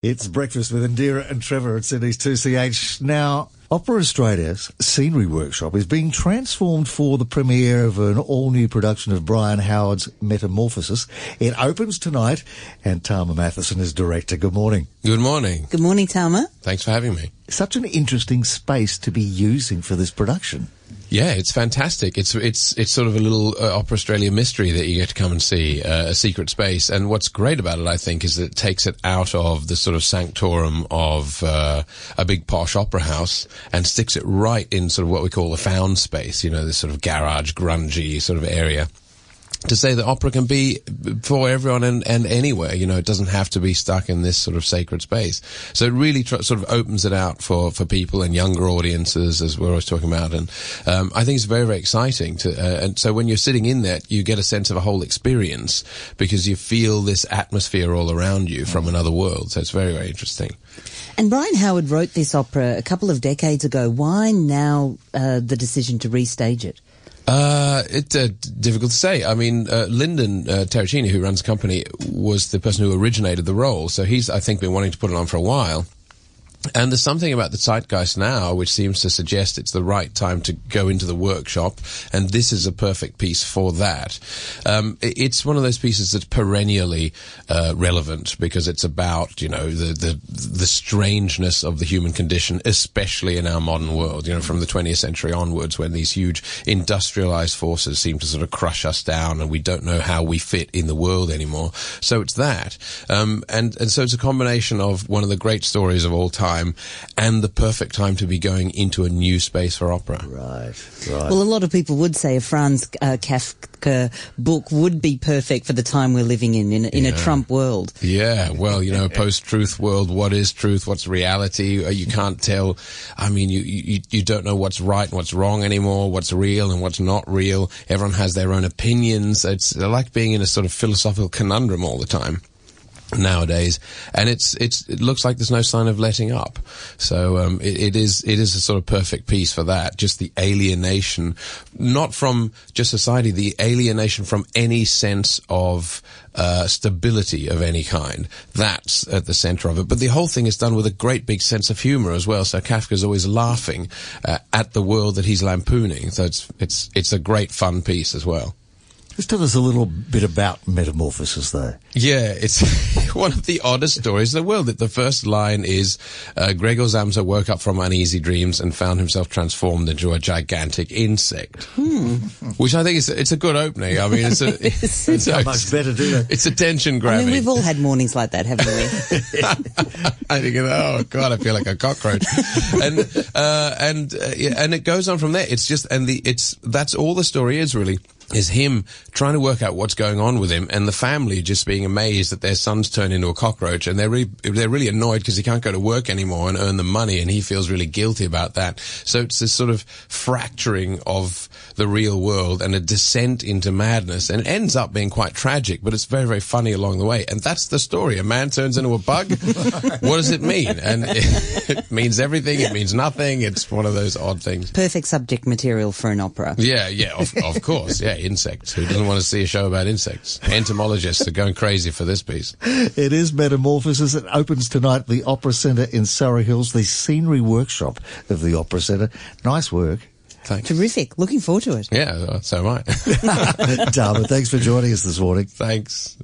It's breakfast with Indira and Trevor at Sydney's 2CH. Now, Opera Australia's scenery workshop is being transformed for the premiere of an all-new production of Brian Howard's Metamorphosis. It opens tonight, and Tama Matheson is director. Good morning. Good morning. Good morning, Tama. Thanks for having me. Such an interesting space to be using for this production. Yeah, it's fantastic. It's it's it's sort of a little uh, Opera Australia mystery that you get to come and see, uh, a secret space. And what's great about it, I think, is that it takes it out of the sort of sanctorum of uh, a big posh opera house and sticks it right in sort of what we call the found space. You know, this sort of garage, grungy sort of area to say that opera can be for everyone and, and anywhere. You know, it doesn't have to be stuck in this sort of sacred space. So it really tr- sort of opens it out for, for people and younger audiences, as we're always talking about. And um, I think it's very, very exciting. To, uh, and so when you're sitting in that, you get a sense of a whole experience because you feel this atmosphere all around you from another world. So it's very, very interesting. And Brian Howard wrote this opera a couple of decades ago. Why now uh, the decision to restage it? Uh, it's uh, difficult to say. I mean, uh, Lyndon uh, Terracini, who runs the company, was the person who originated the role. So he's, I think, been wanting to put it on for a while. And there's something about the zeitgeist now which seems to suggest it's the right time to go into the workshop, and this is a perfect piece for that. Um, it's one of those pieces that's perennially uh, relevant because it's about you know the, the the strangeness of the human condition, especially in our modern world. You know, from the 20th century onwards, when these huge industrialized forces seem to sort of crush us down, and we don't know how we fit in the world anymore. So it's that, um, and and so it's a combination of one of the great stories of all time time and the perfect time to be going into a new space for opera. Right, right. Well, a lot of people would say a Franz uh, Kafka book would be perfect for the time we're living in, in, in yeah. a Trump world. Yeah, well, you know, post-truth world, what is truth, what's reality? Uh, you can't tell. I mean, you, you, you don't know what's right and what's wrong anymore, what's real and what's not real. Everyone has their own opinions. It's like being in a sort of philosophical conundrum all the time nowadays, and it's it's it looks like there's no sign of letting up. So um, it, it is it is a sort of perfect piece for that. Just the alienation, not from just society, the alienation from any sense of uh, stability of any kind. That's at the center of it. But the whole thing is done with a great big sense of humor as well. So Kafka's always laughing uh, at the world that he's lampooning. So it's it's it's a great fun piece as well. Just tell us a little bit about Metamorphosis, though. Yeah, it's one of the oddest stories in the world. The first line is uh, Gregor Samsa woke up from uneasy dreams and found himself transformed into a gigantic insect, hmm. which I think is it's a good opening. I mean, it's a it's, it's a, much better, do it? It's attention grabbing. I mean, we've all had mornings like that, haven't we? I think, oh god, I feel like a cockroach, and uh, and uh, yeah, and it goes on from there. It's just and the it's that's all the story is really is him trying to work out what's going on with him and the family just being amazed that their son's turned into a cockroach and they're really, they're really annoyed because he can't go to work anymore and earn the money and he feels really guilty about that. So it's this sort of fracturing of the real world and a descent into madness and it ends up being quite tragic, but it's very, very funny along the way. And that's the story. A man turns into a bug. what does it mean? And it, it means everything. It means nothing. It's one of those odd things. Perfect subject material for an opera. Yeah, yeah, of, of course. Yeah insects. Who doesn't want to see a show about insects? Entomologists are going crazy for this piece. It is Metamorphosis. It opens tonight at the Opera Centre in Surry Hills, the scenery workshop of the Opera Centre. Nice work. Thanks. Terrific. Looking forward to it. Yeah, so am I. Tama, thanks for joining us this morning. Thanks.